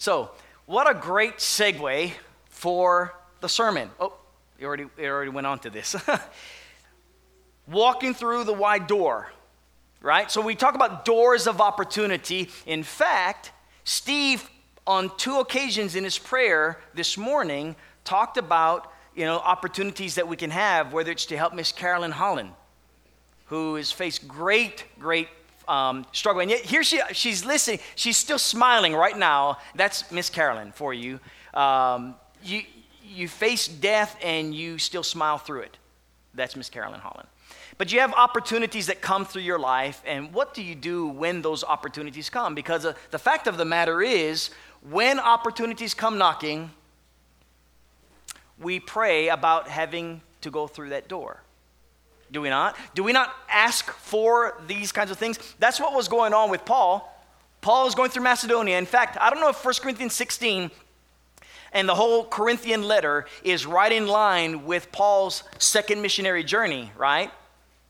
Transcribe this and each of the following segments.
So, what a great segue for the sermon. Oh, you already, you already went on to this. Walking through the wide door, right? So, we talk about doors of opportunity. In fact, Steve, on two occasions in his prayer this morning, talked about you know, opportunities that we can have, whether it's to help Miss Carolyn Holland, who has faced great, great um, struggle. And yet here she, she's listening. She's still smiling right now. That's Miss Carolyn for you. Um, you. You face death and you still smile through it. That's Miss Carolyn Holland. But you have opportunities that come through your life, and what do you do when those opportunities come? Because uh, the fact of the matter is, when opportunities come knocking, we pray about having to go through that door. Do we not? Do we not ask for these kinds of things? That's what was going on with Paul. Paul is going through Macedonia. In fact, I don't know if 1 Corinthians 16 and the whole Corinthian letter is right in line with Paul's second missionary journey, right?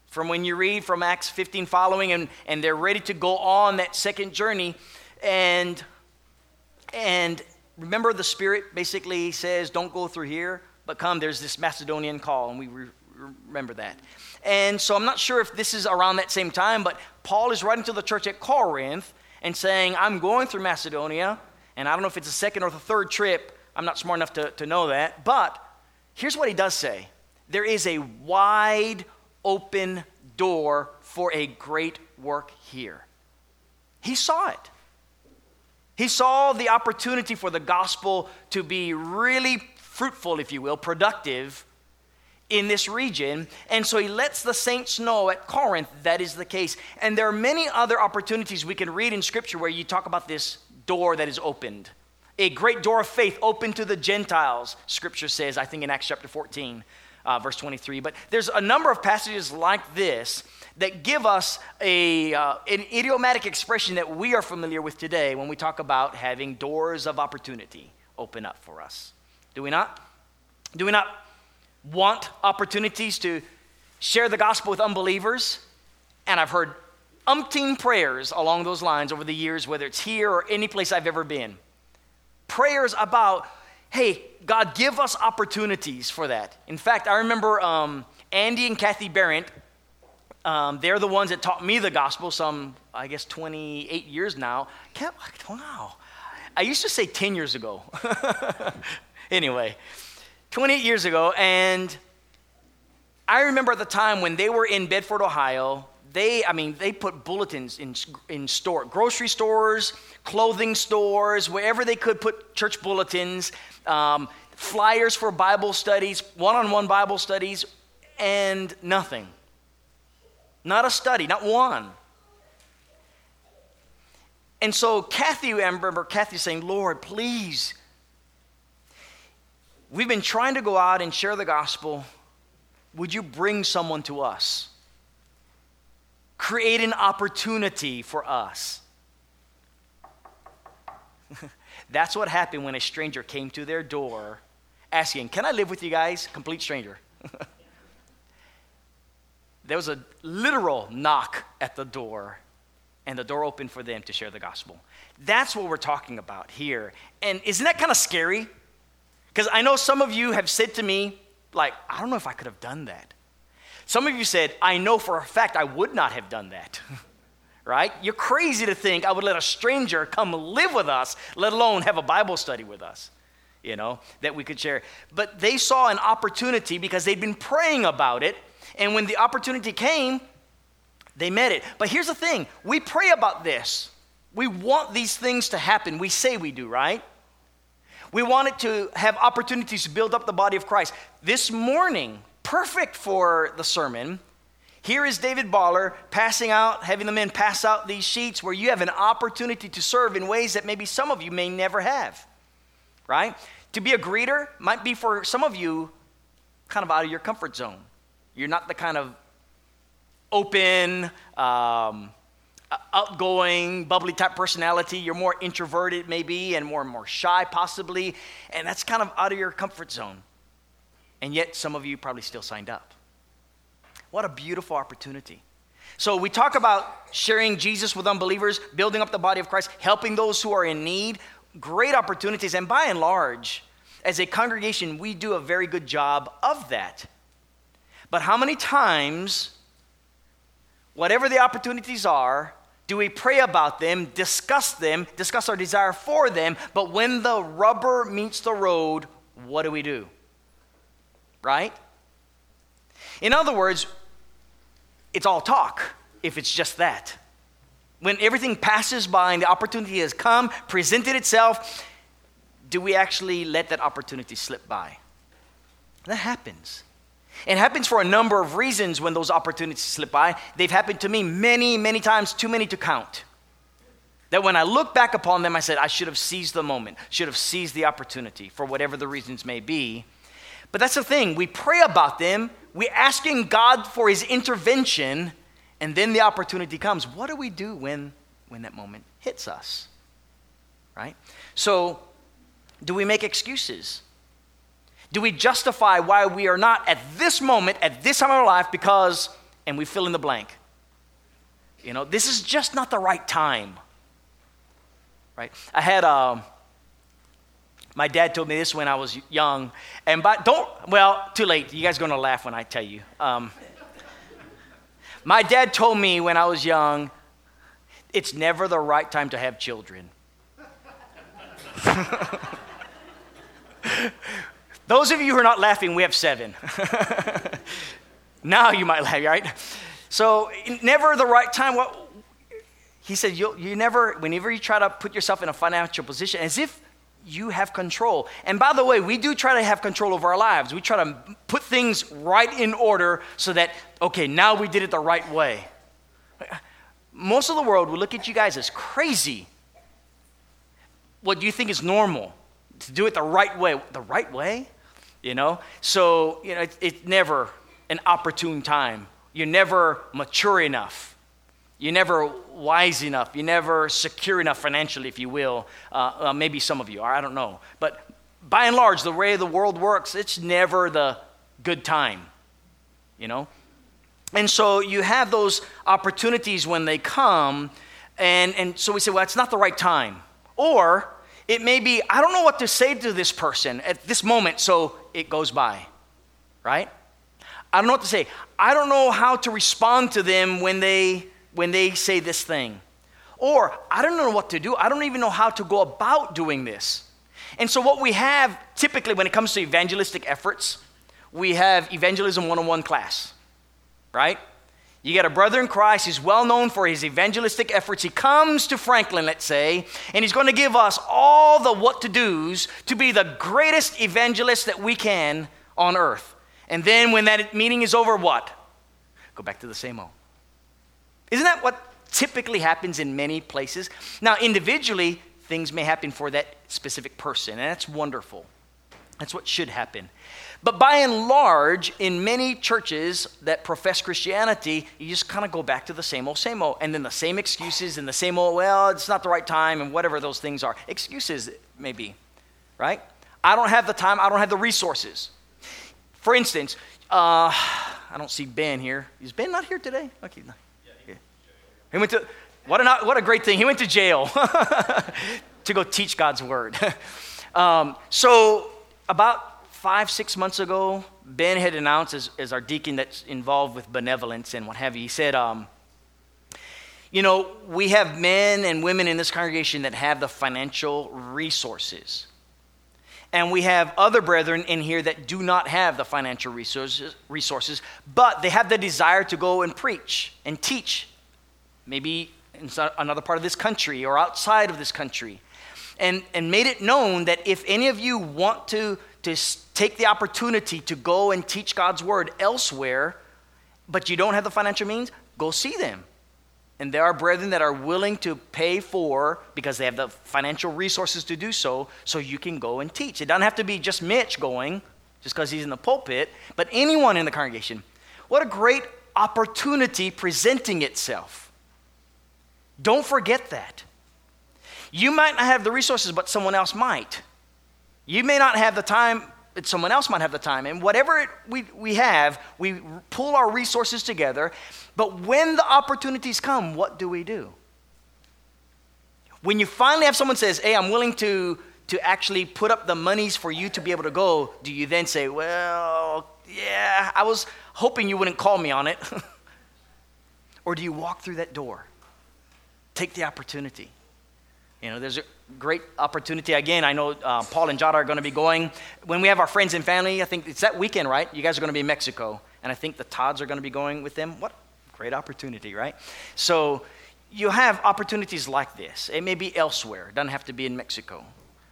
From when you read from Acts 15 following, and, and they're ready to go on that second journey. And, and remember, the Spirit basically says, Don't go through here, but come. There's this Macedonian call, and we remember that. And so I'm not sure if this is around that same time, but Paul is writing to the church at Corinth and saying, I'm going through Macedonia, and I don't know if it's a second or the third trip. I'm not smart enough to, to know that. But here's what he does say there is a wide open door for a great work here. He saw it. He saw the opportunity for the gospel to be really fruitful, if you will, productive in this region. And so he lets the saints know at Corinth that is the case. And there are many other opportunities we can read in Scripture where you talk about this door that is opened. A great door of faith open to the Gentiles, Scripture says, I think in Acts chapter 14, uh, verse 23. But there's a number of passages like this that give us a, uh, an idiomatic expression that we are familiar with today when we talk about having doors of opportunity open up for us. Do we not? Do we not want opportunities to share the gospel with unbelievers. And I've heard umpteen prayers along those lines over the years, whether it's here or any place I've ever been. Prayers about, hey, God, give us opportunities for that. In fact, I remember um, Andy and Kathy Barrett. Um, they're the ones that taught me the gospel some, I guess, 28 years now. Can't, wow. I used to say 10 years ago. anyway, 28 years ago, and I remember at the time when they were in Bedford, Ohio, they, I mean, they put bulletins in, in store, grocery stores, clothing stores, wherever they could put church bulletins, um, flyers for Bible studies, one on one Bible studies, and nothing. Not a study, not one. And so Kathy, I remember Kathy saying, Lord, please We've been trying to go out and share the gospel. Would you bring someone to us? Create an opportunity for us. That's what happened when a stranger came to their door asking, Can I live with you guys? Complete stranger. there was a literal knock at the door, and the door opened for them to share the gospel. That's what we're talking about here. And isn't that kind of scary? Because I know some of you have said to me, like, I don't know if I could have done that. Some of you said, I know for a fact I would not have done that. right? You're crazy to think I would let a stranger come live with us, let alone have a Bible study with us, you know, that we could share. But they saw an opportunity because they'd been praying about it. And when the opportunity came, they met it. But here's the thing we pray about this. We want these things to happen. We say we do, right? We wanted to have opportunities to build up the body of Christ. This morning, perfect for the sermon, here is David Baller passing out, having the men pass out these sheets where you have an opportunity to serve in ways that maybe some of you may never have, right? To be a greeter might be for some of you kind of out of your comfort zone. You're not the kind of open, um, outgoing, bubbly type personality. You're more introverted, maybe, and more and more shy, possibly. And that's kind of out of your comfort zone. And yet, some of you probably still signed up. What a beautiful opportunity. So, we talk about sharing Jesus with unbelievers, building up the body of Christ, helping those who are in need. great opportunities, and by and large, as a congregation, we do a very good job of that. But how many times, whatever the opportunities are, do we pray about them, discuss them, discuss our desire for them, but when the rubber meets the road, what do we do? Right? In other words, it's all talk if it's just that. When everything passes by and the opportunity has come, presented itself, do we actually let that opportunity slip by? That happens. It happens for a number of reasons when those opportunities slip by. They've happened to me many, many times, too many to count. That when I look back upon them, I said, I should have seized the moment, should have seized the opportunity for whatever the reasons may be. But that's the thing. We pray about them, we're asking God for his intervention, and then the opportunity comes. What do we do when, when that moment hits us? Right? So, do we make excuses? Do we justify why we are not at this moment, at this time of our life, because, and we fill in the blank? You know, this is just not the right time. Right? I had, um, my dad told me this when I was young, and but don't, well, too late. You guys are going to laugh when I tell you. Um, my dad told me when I was young, it's never the right time to have children. Those of you who are not laughing, we have seven. now you might laugh, right? So, never the right time. What he said, you, you never, whenever you try to put yourself in a financial position, as if you have control. And by the way, we do try to have control over our lives. We try to put things right in order so that, okay, now we did it the right way. Most of the world will look at you guys as crazy. What do you think is normal? To do it the right way. The right way? You know? So, you know, it's, it's never an opportune time. You're never mature enough. You're never wise enough. You're never secure enough financially, if you will. Uh, uh, maybe some of you are, I don't know. But by and large, the way the world works, it's never the good time, you know? And so you have those opportunities when they come, and, and so we say, well, it's not the right time. Or it may be, I don't know what to say to this person at this moment, so it goes by, right? I don't know what to say. I don't know how to respond to them when they when they say this thing. Or I don't know what to do. I don't even know how to go about doing this. And so what we have typically when it comes to evangelistic efforts, we have evangelism 101 class. Right? You got a brother in Christ who's well known for his evangelistic efforts. He comes to Franklin, let's say, and he's going to give us all the what to do's to be the greatest evangelist that we can on earth. And then when that meeting is over, what? Go back to the same old. Isn't that what typically happens in many places? Now, individually, things may happen for that specific person, and that's wonderful. That's what should happen. But by and large, in many churches that profess Christianity, you just kind of go back to the same old, same old, and then the same excuses and the same old, well, it's not the right time, and whatever those things are. Excuses, maybe, right? I don't have the time, I don't have the resources. For instance, uh, I don't see Ben here. Is Ben not here today? Okay. Yeah, he went to, what a, what a great thing. He went to jail to go teach God's word. um, so, about five, six months ago, Ben had announced, as, as our deacon that's involved with benevolence and what have you, he said, um, You know, we have men and women in this congregation that have the financial resources. And we have other brethren in here that do not have the financial resources, resources, but they have the desire to go and preach and teach, maybe in another part of this country or outside of this country. And, and made it known that if any of you want to to take the opportunity to go and teach God's word elsewhere, but you don't have the financial means, go see them. And there are brethren that are willing to pay for, because they have the financial resources to do so, so you can go and teach. It doesn't have to be just Mitch going, just because he's in the pulpit, but anyone in the congregation. What a great opportunity presenting itself. Don't forget that. You might not have the resources, but someone else might. You may not have the time, but someone else might have the time. And whatever it, we, we have, we pull our resources together. But when the opportunities come, what do we do? When you finally have someone says, "Hey, I'm willing to to actually put up the monies for you to be able to go," do you then say, "Well, yeah, I was hoping you wouldn't call me on it," or do you walk through that door, take the opportunity? You know, there's a great opportunity. Again, I know uh, Paul and Jada are going to be going. When we have our friends and family, I think it's that weekend, right? You guys are going to be in Mexico. And I think the Todds are going to be going with them. What great opportunity, right? So you have opportunities like this. It may be elsewhere, it doesn't have to be in Mexico.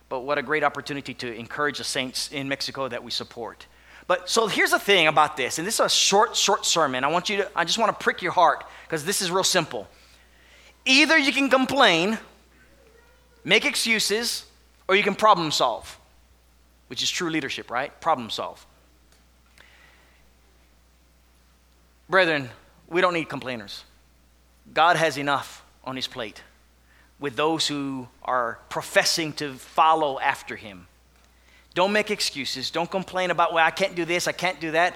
But what a great opportunity to encourage the saints in Mexico that we support. But so here's the thing about this, and this is a short, short sermon. I want you to, I just want to prick your heart because this is real simple. Either you can complain make excuses, or you can problem solve, which is true leadership, right? Problem solve. Brethren, we don't need complainers. God has enough on his plate with those who are professing to follow after him. Don't make excuses. Don't complain about, well, I can't do this, I can't do that.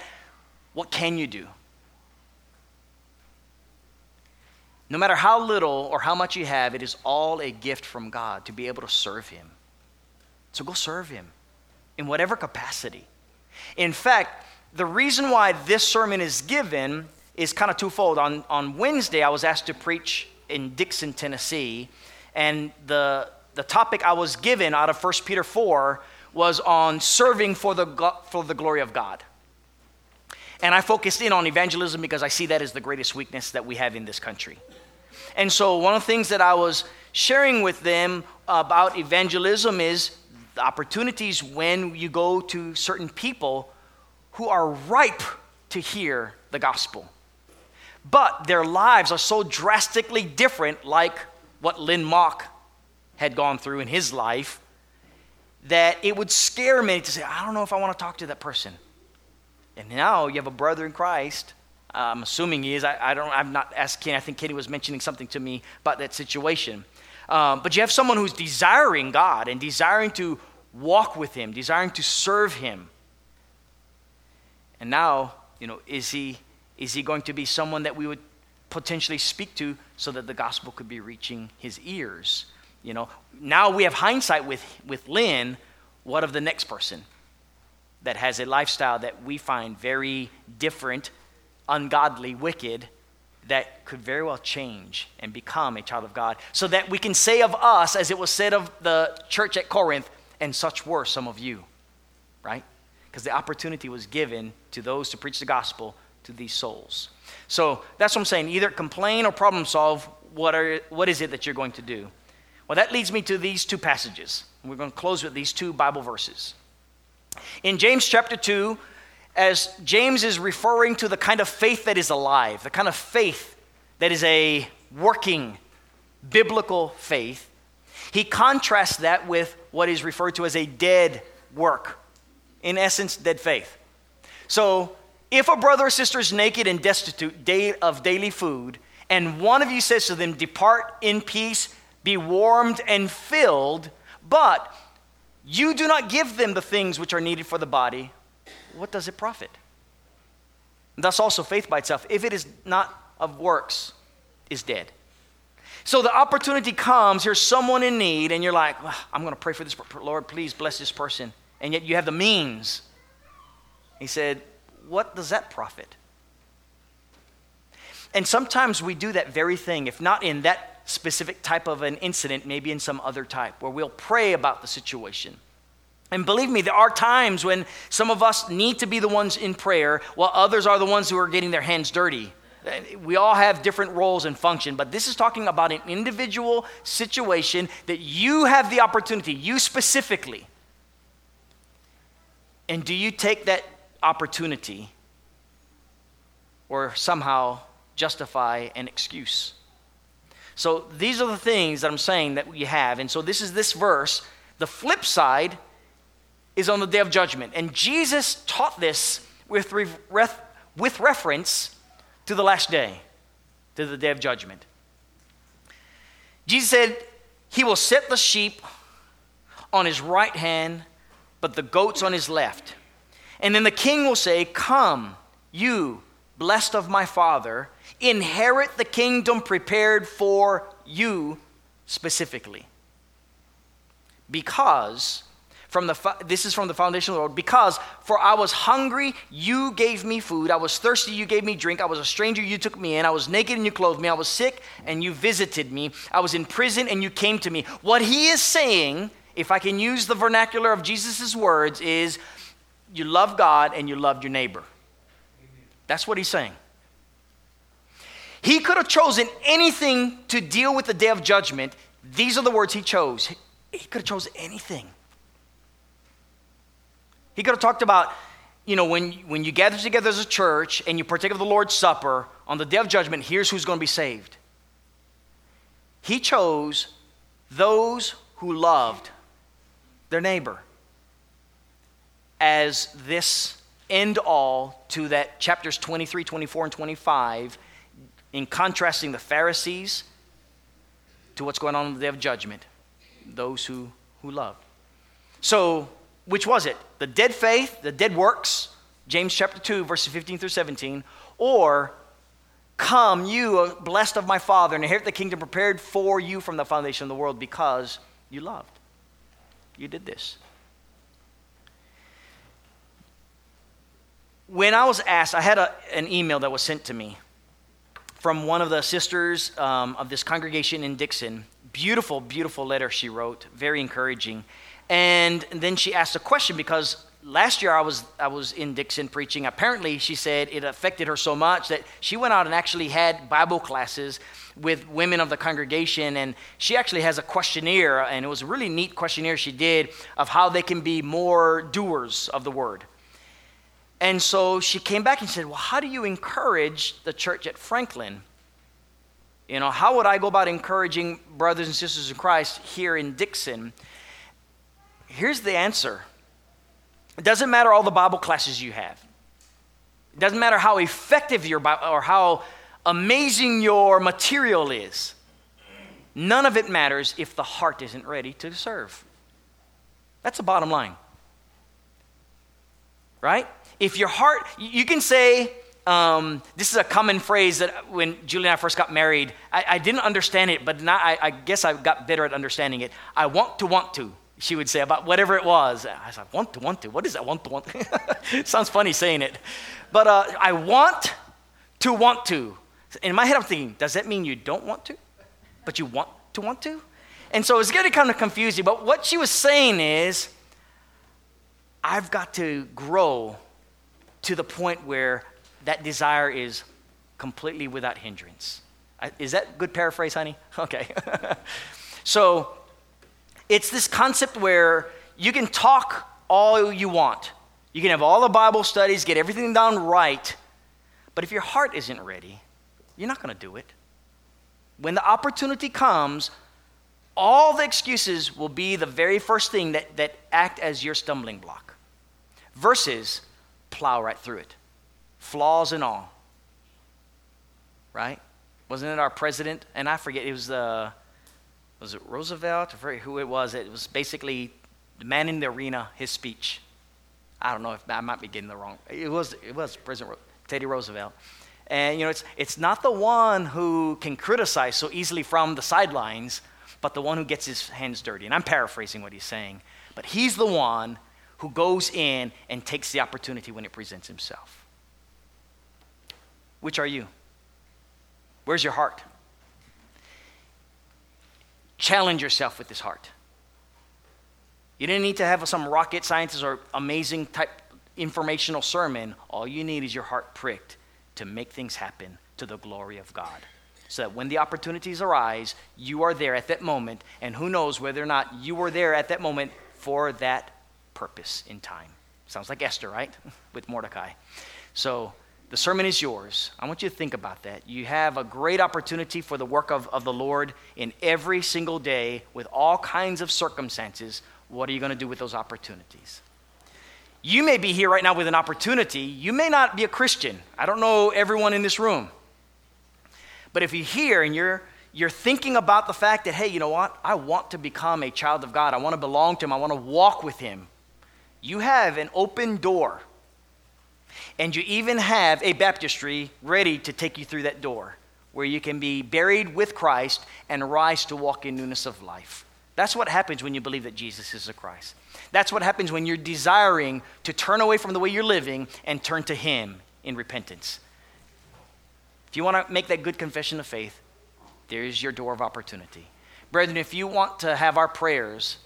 What can you do? No matter how little or how much you have, it is all a gift from God to be able to serve Him. So go serve Him in whatever capacity. In fact, the reason why this sermon is given is kind of twofold. On, on Wednesday, I was asked to preach in Dickson, Tennessee, and the, the topic I was given out of 1 Peter 4 was on serving for the, for the glory of God. And I focused in on evangelism because I see that as the greatest weakness that we have in this country. And so, one of the things that I was sharing with them about evangelism is the opportunities when you go to certain people who are ripe to hear the gospel. But their lives are so drastically different, like what Lynn Mock had gone through in his life, that it would scare me to say, I don't know if I want to talk to that person. And now you have a brother in Christ I'm assuming he is. I, I don't. I've not asked Kenny. I think Kenny was mentioning something to me about that situation. Um, but you have someone who's desiring God and desiring to walk with Him, desiring to serve Him. And now, you know, is he is he going to be someone that we would potentially speak to so that the gospel could be reaching his ears? You know, now we have hindsight with with Lynn. What of the next person that has a lifestyle that we find very different ungodly, wicked, that could very well change and become a child of God. So that we can say of us, as it was said of the church at Corinth, and such were some of you, right? Because the opportunity was given to those to preach the gospel to these souls. So that's what I'm saying. Either complain or problem solve. What, are, what is it that you're going to do? Well, that leads me to these two passages. We're going to close with these two Bible verses. In James chapter 2, as James is referring to the kind of faith that is alive, the kind of faith that is a working biblical faith, he contrasts that with what is referred to as a dead work. In essence, dead faith. So, if a brother or sister is naked and destitute of daily food, and one of you says to them, Depart in peace, be warmed and filled, but you do not give them the things which are needed for the body, what does it profit? Thus also faith by itself, if it is not of works, is dead. So the opportunity comes, here's someone in need, and you're like, I'm going to pray for this, Lord, please bless this person. And yet you have the means. He said, What does that profit? And sometimes we do that very thing, if not in that specific type of an incident, maybe in some other type, where we'll pray about the situation. And believe me, there are times when some of us need to be the ones in prayer while others are the ones who are getting their hands dirty. We all have different roles and function, but this is talking about an individual situation that you have the opportunity, you specifically. And do you take that opportunity or somehow justify an excuse? So these are the things that I'm saying that we have. And so this is this verse. The flip side is on the day of judgment. And Jesus taught this with, ref- with reference to the last day, to the day of judgment. Jesus said, He will set the sheep on his right hand, but the goats on his left. And then the king will say, Come, you, blessed of my Father, inherit the kingdom prepared for you specifically. Because from the this is from the foundation of the world. Because for I was hungry you gave me food. I was thirsty you gave me drink. I was a stranger you took me in. I was naked and you clothed me. I was sick and you visited me. I was in prison and you came to me. What he is saying if I can use the vernacular of Jesus' words is you love God and you loved your neighbor. That's what he's saying. He could have chosen anything to deal with the day of judgment. These are the words he chose. He could have chosen anything he could have talked about, you know, when, when you gather together as a church and you partake of the Lord's Supper on the day of judgment, here's who's going to be saved. He chose those who loved their neighbor as this end all to that chapters 23, 24, and 25, in contrasting the Pharisees to what's going on on the day of judgment, those who, who love. So, which was it? The dead faith, the dead works, James chapter 2, verses 15 through 17, or come, you blessed of my Father, and inherit the kingdom prepared for you from the foundation of the world because you loved. You did this. When I was asked, I had a, an email that was sent to me from one of the sisters um, of this congregation in Dickson. Beautiful, beautiful letter she wrote, very encouraging. And then she asked a question because last year I was, I was in Dickson preaching. Apparently, she said it affected her so much that she went out and actually had Bible classes with women of the congregation. And she actually has a questionnaire, and it was a really neat questionnaire she did of how they can be more doers of the word. And so she came back and said, Well, how do you encourage the church at Franklin? You know, how would I go about encouraging brothers and sisters in Christ here in Dickson? Here's the answer it doesn't matter all the Bible classes you have, it doesn't matter how effective your Bible or how amazing your material is. None of it matters if the heart isn't ready to serve. That's the bottom line. Right? If your heart, you can say, um, this is a common phrase that when Julie and I first got married, I, I didn't understand it, but now I, I guess I got better at understanding it. I want to want to she would say about whatever it was. I was like, want to, want to. What is that, want to, want to? Sounds funny saying it. But uh, I want to, want to. In my head, I'm thinking, does that mean you don't want to? But you want to, want to? And so it's getting kind of confusing. But what she was saying is, I've got to grow to the point where that desire is completely without hindrance. Is that good paraphrase, honey? Okay. so it's this concept where you can talk all you want. You can have all the Bible studies, get everything done right, but if your heart isn't ready, you're not going to do it. When the opportunity comes, all the excuses will be the very first thing that, that act as your stumbling block versus plow right through it, flaws and all. Right? Wasn't it our president? And I forget, it was the was it Roosevelt? Forget who it was. It was basically the man in the arena, his speech. I don't know if I might be getting the wrong. It was it was President Teddy Roosevelt. And you know, it's it's not the one who can criticize so easily from the sidelines, but the one who gets his hands dirty. And I'm paraphrasing what he's saying, but he's the one who goes in and takes the opportunity when it presents himself. Which are you? Where's your heart? Challenge yourself with this heart. You didn't need to have some rocket scientist or amazing type informational sermon. All you need is your heart pricked to make things happen to the glory of God. So that when the opportunities arise, you are there at that moment, and who knows whether or not you were there at that moment for that purpose in time. Sounds like Esther, right? With Mordecai. So the sermon is yours. I want you to think about that. You have a great opportunity for the work of, of the Lord in every single day with all kinds of circumstances. What are you going to do with those opportunities? You may be here right now with an opportunity. You may not be a Christian. I don't know everyone in this room. But if you're here and you're you're thinking about the fact that, hey, you know what? I want to become a child of God. I want to belong to Him. I want to walk with Him. You have an open door and you even have a baptistry ready to take you through that door. where you can be buried with Christ and rise to walk in newness of life. That's what happens when you believe that Jesus is the Christ. That's what happens when you're desiring to turn away from the way you're living and turn to Him in repentance. If you want to make that good confession of faith, there's your door of opportunity. Brethren, if you want to have our prayers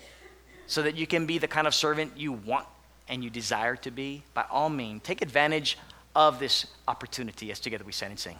so that you can be the kind of servant you want and you desire to be, by all means, take advantage of this opportunity as together we stand and sing.